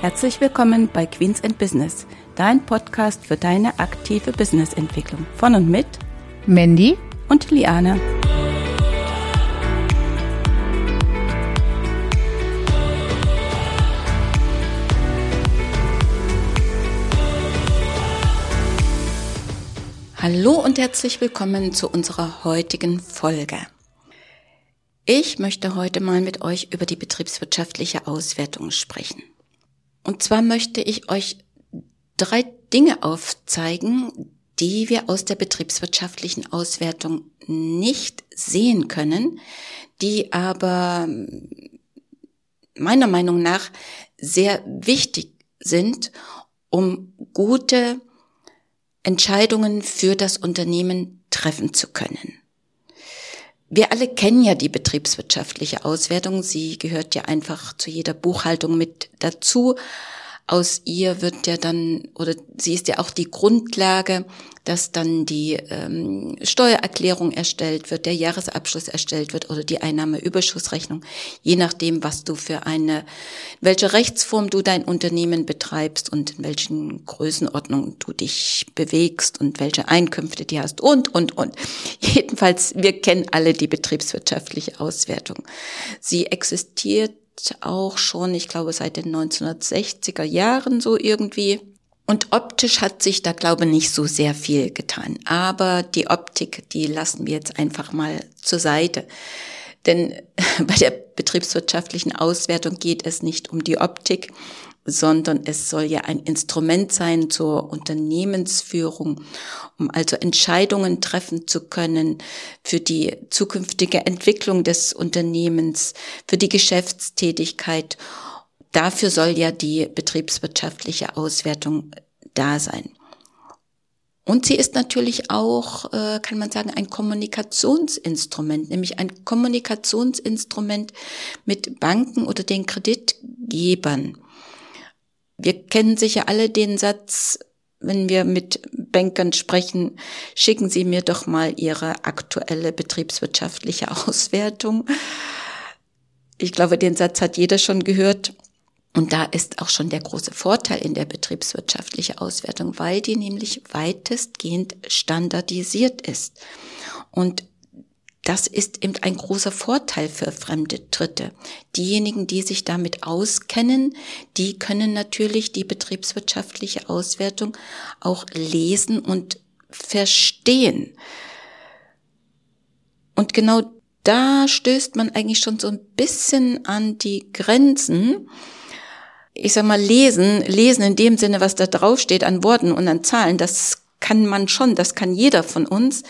Herzlich willkommen bei Queens and Business, dein Podcast für deine aktive Businessentwicklung. Von und mit Mandy und Liane. Hallo und herzlich willkommen zu unserer heutigen Folge. Ich möchte heute mal mit euch über die betriebswirtschaftliche Auswertung sprechen. Und zwar möchte ich euch drei Dinge aufzeigen, die wir aus der betriebswirtschaftlichen Auswertung nicht sehen können, die aber meiner Meinung nach sehr wichtig sind, um gute Entscheidungen für das Unternehmen treffen zu können. Wir alle kennen ja die betriebswirtschaftliche Auswertung. Sie gehört ja einfach zu jeder Buchhaltung mit dazu aus ihr wird ja dann, oder sie ist ja auch die Grundlage, dass dann die ähm, Steuererklärung erstellt wird, der Jahresabschluss erstellt wird oder die Einnahmeüberschussrechnung, je nachdem, was du für eine, welche Rechtsform du dein Unternehmen betreibst und in welchen Größenordnungen du dich bewegst und welche Einkünfte du hast und, und, und. Jedenfalls, wir kennen alle die betriebswirtschaftliche Auswertung. Sie existiert auch schon, ich glaube, seit den 1960er Jahren so irgendwie. Und optisch hat sich da, glaube ich, nicht so sehr viel getan. Aber die Optik, die lassen wir jetzt einfach mal zur Seite. Denn bei der betriebswirtschaftlichen Auswertung geht es nicht um die Optik, sondern es soll ja ein Instrument sein zur Unternehmensführung, um also Entscheidungen treffen zu können für die zukünftige Entwicklung des Unternehmens, für die Geschäftstätigkeit. Dafür soll ja die betriebswirtschaftliche Auswertung da sein. Und sie ist natürlich auch, äh, kann man sagen, ein Kommunikationsinstrument, nämlich ein Kommunikationsinstrument mit Banken oder den Kreditgebern. Wir kennen sicher alle den Satz, wenn wir mit Bankern sprechen, schicken Sie mir doch mal Ihre aktuelle betriebswirtschaftliche Auswertung. Ich glaube, den Satz hat jeder schon gehört. Und da ist auch schon der große Vorteil in der betriebswirtschaftlichen Auswertung, weil die nämlich weitestgehend standardisiert ist. Und das ist eben ein großer Vorteil für fremde Dritte. Diejenigen, die sich damit auskennen, die können natürlich die betriebswirtschaftliche Auswertung auch lesen und verstehen. Und genau da stößt man eigentlich schon so ein bisschen an die Grenzen. Ich sag mal, lesen, lesen in dem Sinne, was da draufsteht an Worten und an Zahlen, das kann man schon, das kann jeder von uns.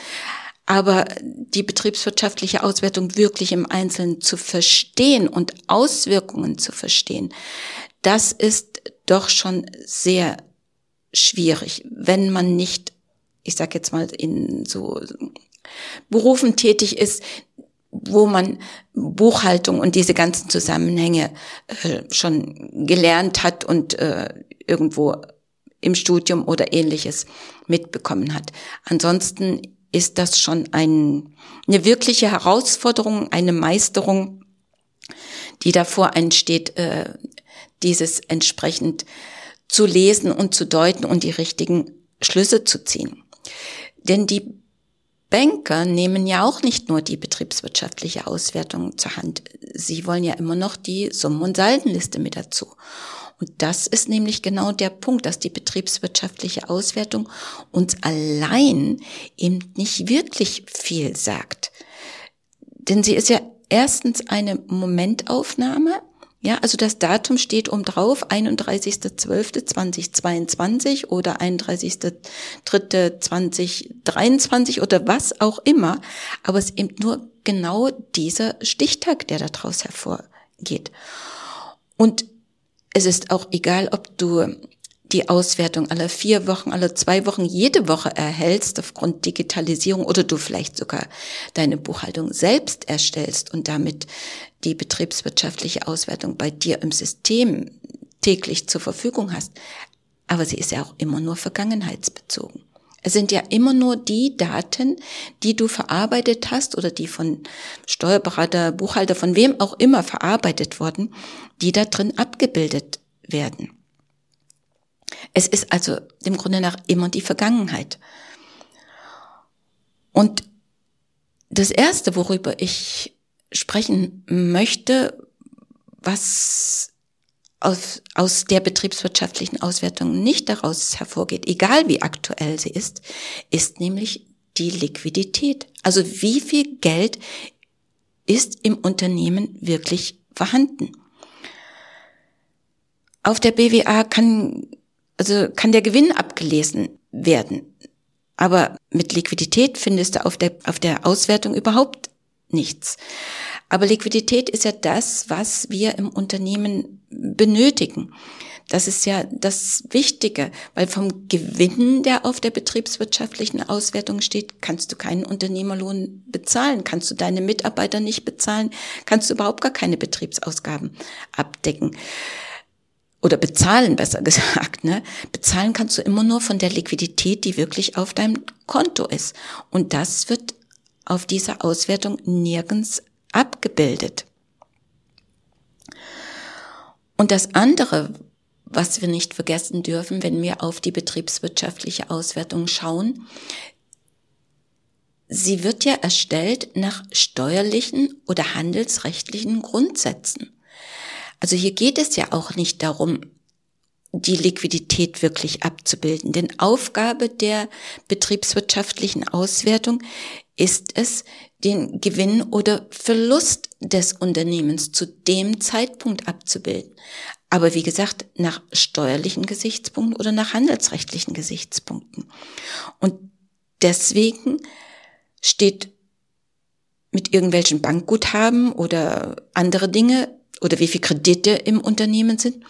Aber die betriebswirtschaftliche Auswertung wirklich im Einzelnen zu verstehen und Auswirkungen zu verstehen, das ist doch schon sehr schwierig, wenn man nicht, ich sage jetzt mal, in so Berufen tätig ist, wo man Buchhaltung und diese ganzen Zusammenhänge äh, schon gelernt hat und äh, irgendwo im Studium oder ähnliches mitbekommen hat. Ansonsten ist das schon ein, eine wirkliche Herausforderung, eine Meisterung, die davor entsteht, äh, dieses entsprechend zu lesen und zu deuten und die richtigen Schlüsse zu ziehen. Denn die Banker nehmen ja auch nicht nur die betriebswirtschaftliche Auswertung zur Hand. Sie wollen ja immer noch die Summen- und Saldenliste mit dazu. Und das ist nämlich genau der Punkt, dass die betriebswirtschaftliche Auswertung uns allein eben nicht wirklich viel sagt. Denn sie ist ja erstens eine Momentaufnahme, ja, also das Datum steht um drauf, 31.12.2022 oder 31.03.2023 oder was auch immer. Aber es ist eben nur genau dieser Stichtag, der daraus hervorgeht. Und es ist auch egal, ob du die Auswertung alle vier Wochen, alle zwei Wochen, jede Woche erhältst aufgrund Digitalisierung oder du vielleicht sogar deine Buchhaltung selbst erstellst und damit die betriebswirtschaftliche Auswertung bei dir im System täglich zur Verfügung hast. Aber sie ist ja auch immer nur vergangenheitsbezogen. Es sind ja immer nur die Daten, die du verarbeitet hast oder die von Steuerberater, Buchhalter, von wem auch immer verarbeitet wurden, die da drin abgebildet werden. Es ist also dem Grunde nach immer die Vergangenheit. Und das Erste, worüber ich sprechen möchte, was aus, aus der betriebswirtschaftlichen Auswertung nicht daraus hervorgeht, egal wie aktuell sie ist, ist nämlich die Liquidität. Also wie viel Geld ist im Unternehmen wirklich vorhanden? Auf der BWA kann, also kann der Gewinn abgelesen werden. Aber mit Liquidität findest du auf der, auf der Auswertung überhaupt nichts. Aber Liquidität ist ja das, was wir im Unternehmen benötigen. Das ist ja das Wichtige, weil vom Gewinn, der auf der betriebswirtschaftlichen Auswertung steht, kannst du keinen Unternehmerlohn bezahlen, kannst du deine Mitarbeiter nicht bezahlen, kannst du überhaupt gar keine Betriebsausgaben abdecken oder bezahlen, besser gesagt, ne? Bezahlen kannst du immer nur von der Liquidität, die wirklich auf deinem Konto ist. Und das wird auf dieser Auswertung nirgends abgebildet. Und das andere, was wir nicht vergessen dürfen, wenn wir auf die betriebswirtschaftliche Auswertung schauen, sie wird ja erstellt nach steuerlichen oder handelsrechtlichen Grundsätzen. Also hier geht es ja auch nicht darum, die Liquidität wirklich abzubilden. Denn Aufgabe der betriebswirtschaftlichen Auswertung ist es, den Gewinn oder Verlust des Unternehmens zu dem Zeitpunkt abzubilden. Aber wie gesagt, nach steuerlichen Gesichtspunkten oder nach handelsrechtlichen Gesichtspunkten. Und deswegen steht mit irgendwelchen Bankguthaben oder andere Dinge oder wie viel Kredite im Unternehmen sind,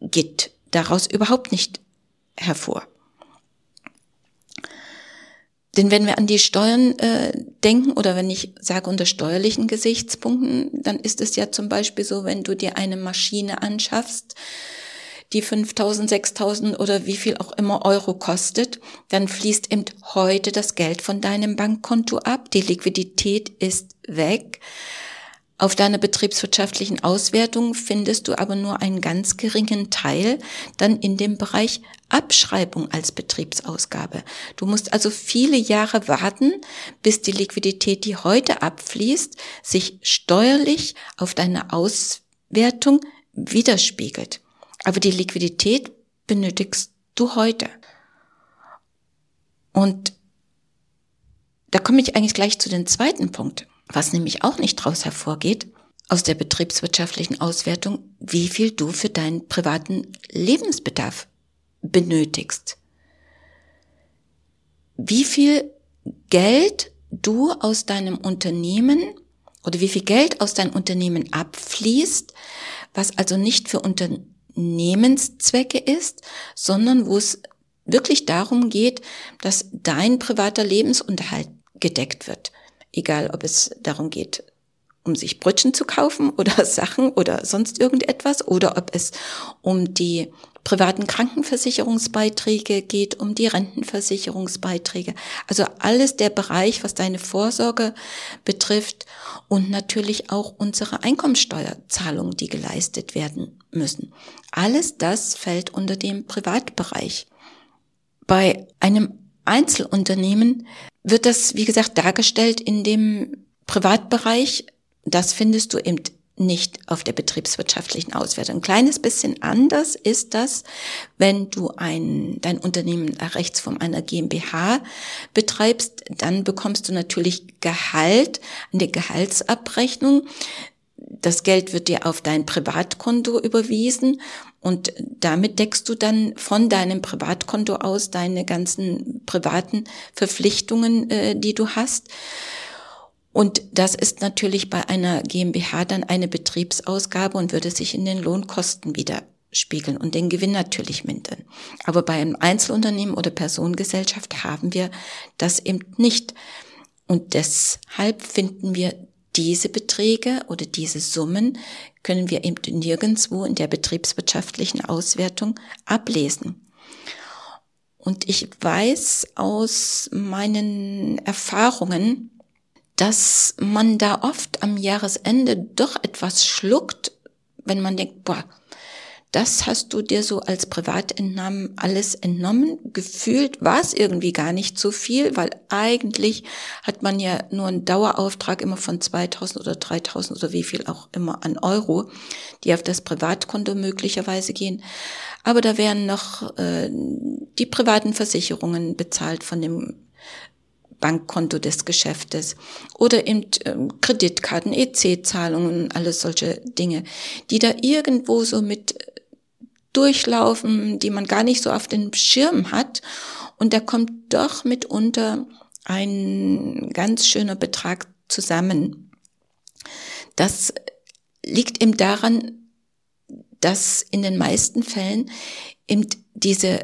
geht daraus überhaupt nicht hervor. Denn wenn wir an die Steuern äh, denken oder wenn ich sage unter steuerlichen Gesichtspunkten, dann ist es ja zum Beispiel so, wenn du dir eine Maschine anschaffst, die 5000, 6000 oder wie viel auch immer Euro kostet, dann fließt eben heute das Geld von deinem Bankkonto ab, die Liquidität ist weg. Auf deiner betriebswirtschaftlichen Auswertung findest du aber nur einen ganz geringen Teil dann in dem Bereich Abschreibung als Betriebsausgabe. Du musst also viele Jahre warten, bis die Liquidität, die heute abfließt, sich steuerlich auf deine Auswertung widerspiegelt. Aber die Liquidität benötigst du heute. Und da komme ich eigentlich gleich zu dem zweiten Punkt. Was nämlich auch nicht daraus hervorgeht, aus der betriebswirtschaftlichen Auswertung, wie viel du für deinen privaten Lebensbedarf benötigst. Wie viel Geld du aus deinem Unternehmen oder wie viel Geld aus deinem Unternehmen abfließt, was also nicht für Unternehmenszwecke ist, sondern wo es wirklich darum geht, dass dein privater Lebensunterhalt gedeckt wird egal ob es darum geht, um sich Brötchen zu kaufen oder Sachen oder sonst irgendetwas oder ob es um die privaten Krankenversicherungsbeiträge geht, um die Rentenversicherungsbeiträge. Also alles der Bereich, was deine Vorsorge betrifft und natürlich auch unsere Einkommensteuerzahlungen, die geleistet werden müssen. Alles das fällt unter dem Privatbereich. Bei einem Einzelunternehmen wird das, wie gesagt, dargestellt in dem Privatbereich. Das findest du eben nicht auf der betriebswirtschaftlichen Auswertung. Ein kleines bisschen anders ist das, wenn du ein, dein Unternehmen nach Rechtsform einer GmbH betreibst, dann bekommst du natürlich Gehalt, eine Gehaltsabrechnung. Das Geld wird dir auf dein Privatkonto überwiesen und damit deckst du dann von deinem Privatkonto aus deine ganzen privaten Verpflichtungen, äh, die du hast. Und das ist natürlich bei einer GmbH dann eine Betriebsausgabe und würde sich in den Lohnkosten widerspiegeln und den Gewinn natürlich mindern. Aber bei einem Einzelunternehmen oder Personengesellschaft haben wir das eben nicht. Und deshalb finden wir diese Beträge oder diese Summen können wir eben nirgendwo in der betriebswirtschaftlichen Auswertung ablesen. Und ich weiß aus meinen Erfahrungen, dass man da oft am Jahresende doch etwas schluckt, wenn man denkt, boah, das hast du dir so als Privatentnahmen alles entnommen. Gefühlt war es irgendwie gar nicht so viel, weil eigentlich hat man ja nur einen Dauerauftrag immer von 2000 oder 3000 oder wie viel auch immer an Euro, die auf das Privatkonto möglicherweise gehen. Aber da werden noch äh, die privaten Versicherungen bezahlt von dem Bankkonto des Geschäftes oder eben ähm, Kreditkarten, EC-Zahlungen, alles solche Dinge, die da irgendwo so mit durchlaufen, die man gar nicht so auf den Schirm hat. Und da kommt doch mitunter ein ganz schöner Betrag zusammen. Das liegt eben daran, dass in den meisten Fällen eben diese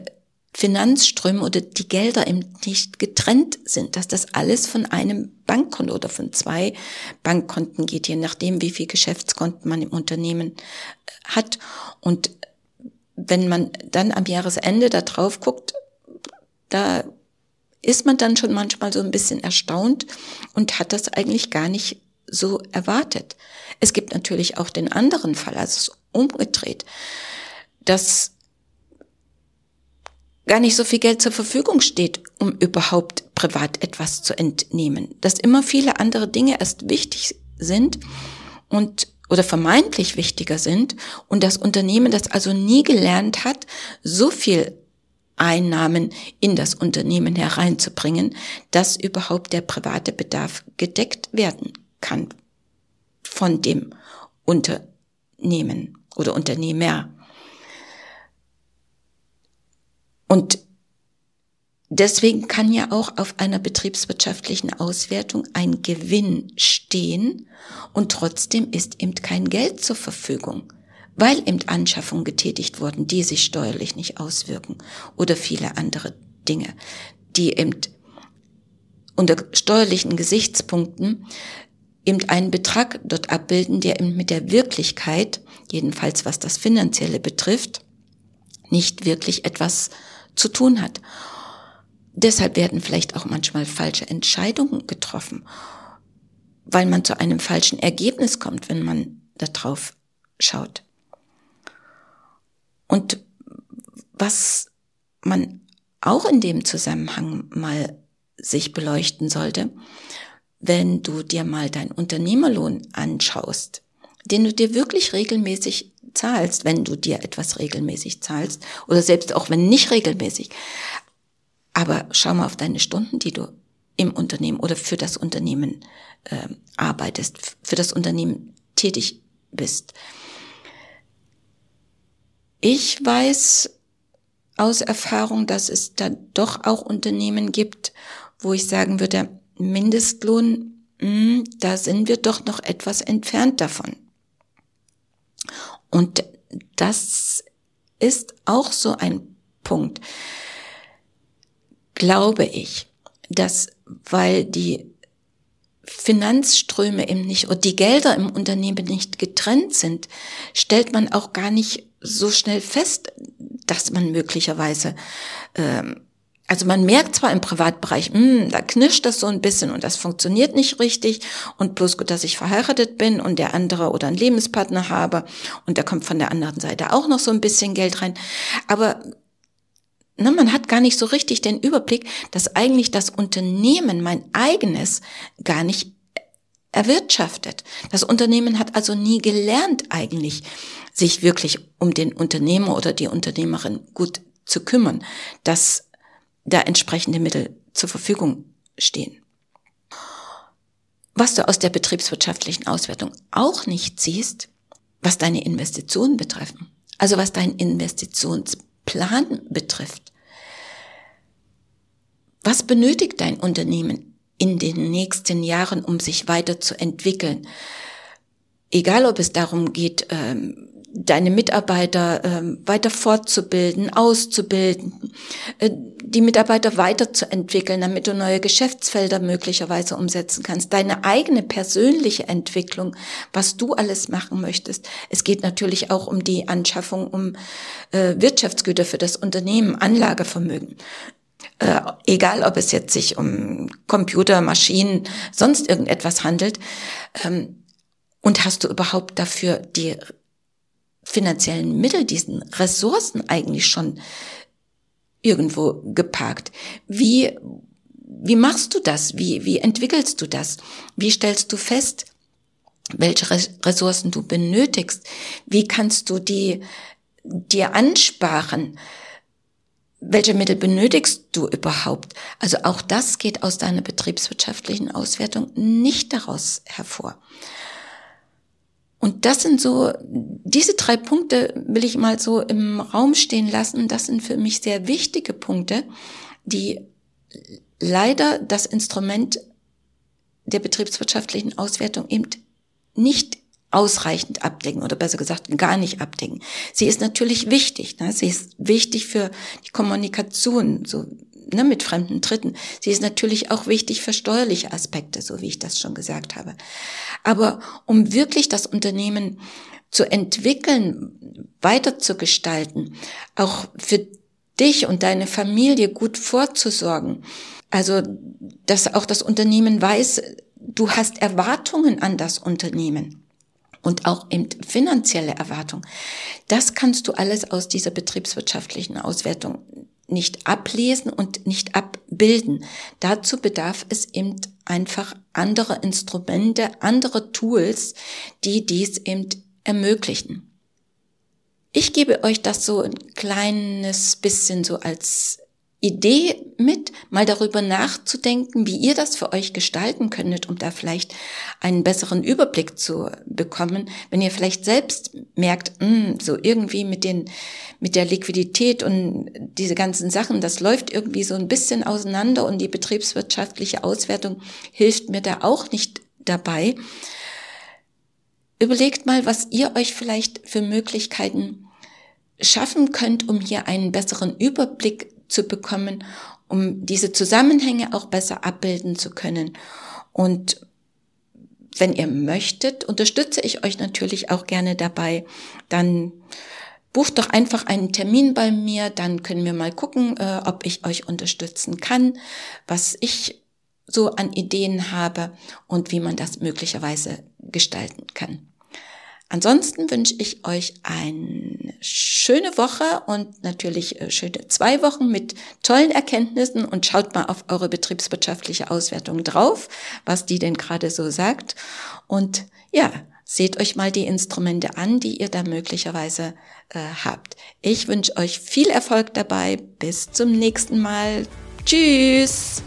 Finanzströme oder die Gelder eben nicht getrennt sind, dass das alles von einem Bankkonto oder von zwei Bankkonten geht, je nachdem, wie viel Geschäftskonten man im Unternehmen hat. Und wenn man dann am Jahresende da drauf guckt, da ist man dann schon manchmal so ein bisschen erstaunt und hat das eigentlich gar nicht so erwartet. Es gibt natürlich auch den anderen Fall, also umgedreht, dass gar nicht so viel Geld zur Verfügung steht, um überhaupt privat etwas zu entnehmen. Dass immer viele andere Dinge erst wichtig sind und oder vermeintlich wichtiger sind und das Unternehmen das also nie gelernt hat, so viel Einnahmen in das Unternehmen hereinzubringen, dass überhaupt der private Bedarf gedeckt werden kann von dem Unternehmen oder Unternehmer. Und Deswegen kann ja auch auf einer betriebswirtschaftlichen Auswertung ein Gewinn stehen und trotzdem ist eben kein Geld zur Verfügung, weil eben Anschaffungen getätigt wurden, die sich steuerlich nicht auswirken oder viele andere Dinge, die eben unter steuerlichen Gesichtspunkten eben einen Betrag dort abbilden, der eben mit der Wirklichkeit, jedenfalls was das Finanzielle betrifft, nicht wirklich etwas zu tun hat. Deshalb werden vielleicht auch manchmal falsche Entscheidungen getroffen, weil man zu einem falschen Ergebnis kommt, wenn man da drauf schaut. Und was man auch in dem Zusammenhang mal sich beleuchten sollte, wenn du dir mal deinen Unternehmerlohn anschaust, den du dir wirklich regelmäßig zahlst, wenn du dir etwas regelmäßig zahlst, oder selbst auch wenn nicht regelmäßig, aber schau mal auf deine Stunden, die du im Unternehmen oder für das Unternehmen äh, arbeitest, für das Unternehmen tätig bist. Ich weiß aus Erfahrung, dass es da doch auch Unternehmen gibt, wo ich sagen würde, Mindestlohn, mh, hm, da sind wir doch noch etwas entfernt davon. Und das ist auch so ein Punkt glaube ich, dass weil die Finanzströme eben nicht oder die Gelder im Unternehmen nicht getrennt sind, stellt man auch gar nicht so schnell fest, dass man möglicherweise, ähm, also man merkt zwar im Privatbereich, mh, hm, da knirscht das so ein bisschen und das funktioniert nicht richtig und bloß gut, dass ich verheiratet bin und der andere oder einen Lebenspartner habe und da kommt von der anderen Seite auch noch so ein bisschen Geld rein, aber ne, man hat gar nicht so richtig den Überblick, dass eigentlich das Unternehmen, mein eigenes, gar nicht erwirtschaftet. Das Unternehmen hat also nie gelernt eigentlich, sich wirklich um den Unternehmer oder die Unternehmerin gut zu kümmern, dass da entsprechende Mittel zur Verfügung stehen. Was du aus der betriebswirtschaftlichen Auswertung auch nicht siehst, was deine Investitionen betreffen, also was dein Investitionsplan betrifft. Was benötigt dein Unternehmen in den nächsten Jahren, um sich weiterzuentwickeln? Egal, ob es darum geht, ähm, deine Mitarbeiter ähm, weiter fortzubilden, auszubilden, äh, die Mitarbeiter weiterzuentwickeln, damit du neue Geschäftsfelder möglicherweise umsetzen kannst, deine eigene persönliche Entwicklung, was du alles machen möchtest. Es geht natürlich auch um die Anschaffung um äh, Wirtschaftsgüter für das Unternehmen, Anlagevermögen äh, egal ob es jetzt sich um Computer, Maschinen, sonst irgendetwas handelt, ähm, und hast du überhaupt dafür die finanziellen Mittel, diesen Ressourcen eigentlich schon irgendwo geparkt? Wie, wie machst du das? Wie, wie entwickelst du das? Wie stellst du fest, welche Ressourcen du benötigst? Wie kannst du die dir ansparen? Welche Mittel benötigst du überhaupt? Also auch das geht aus deiner betriebswirtschaftlichen Auswertung nicht daraus hervor. Und das sind so, diese drei Punkte will ich mal so im Raum stehen lassen. Das sind für mich sehr wichtige Punkte, die leider das Instrument der betriebswirtschaftlichen Auswertung eben nicht ausreichend abdecken oder besser gesagt gar nicht abdecken. Sie ist natürlich wichtig. Ne? Sie ist wichtig für die Kommunikation so ne, mit fremden Dritten. Sie ist natürlich auch wichtig für steuerliche Aspekte, so wie ich das schon gesagt habe. Aber um wirklich das Unternehmen zu entwickeln, weiter zu gestalten, auch für dich und deine Familie gut vorzusorgen, also dass auch das Unternehmen weiß, du hast Erwartungen an das Unternehmen und auch eben finanzielle Erwartungen. Das kannst du alles aus dieser betriebswirtschaftlichen Auswertung nicht ablesen und nicht abbilden. Dazu bedarf es eben einfach andere Instrumente, andere Tools, die dies eben ermöglichen. Ich gebe euch das so ein kleines bisschen so als Idee mit, mal darüber nachzudenken, wie ihr das für euch gestalten könntet, um da vielleicht einen besseren Überblick zu bekommen. Wenn ihr vielleicht selbst merkt, mh, hm, so irgendwie mit den, mit der Liquidität und diese ganzen Sachen, das läuft irgendwie so ein bisschen auseinander und die betriebswirtschaftliche Auswertung hilft mir da auch nicht dabei. Überlegt mal, was ihr euch vielleicht für Möglichkeiten schaffen könnt, um hier einen besseren Überblick zu bekommen, um diese Zusammenhänge auch besser abbilden zu können. Und wenn ihr möchtet, unterstütze ich euch natürlich auch gerne dabei. Dann bucht doch einfach einen Termin bei mir, dann können wir mal gucken, äh, ob ich euch unterstützen kann, was ich so an Ideen habe und wie man das möglicherweise gestalten kann. Ansonsten wünsche ich euch eine schöne Woche und natürlich äh, schöne zwei Wochen mit tollen Erkenntnissen und schaut mal auf eure betriebswirtschaftliche Auswertung drauf, was die denn gerade so sagt. Und ja, seht euch mal die Instrumente an, die ihr da möglicherweise äh, habt. Ich wünsche euch viel Erfolg dabei. Bis zum nächsten Mal. Tschüss.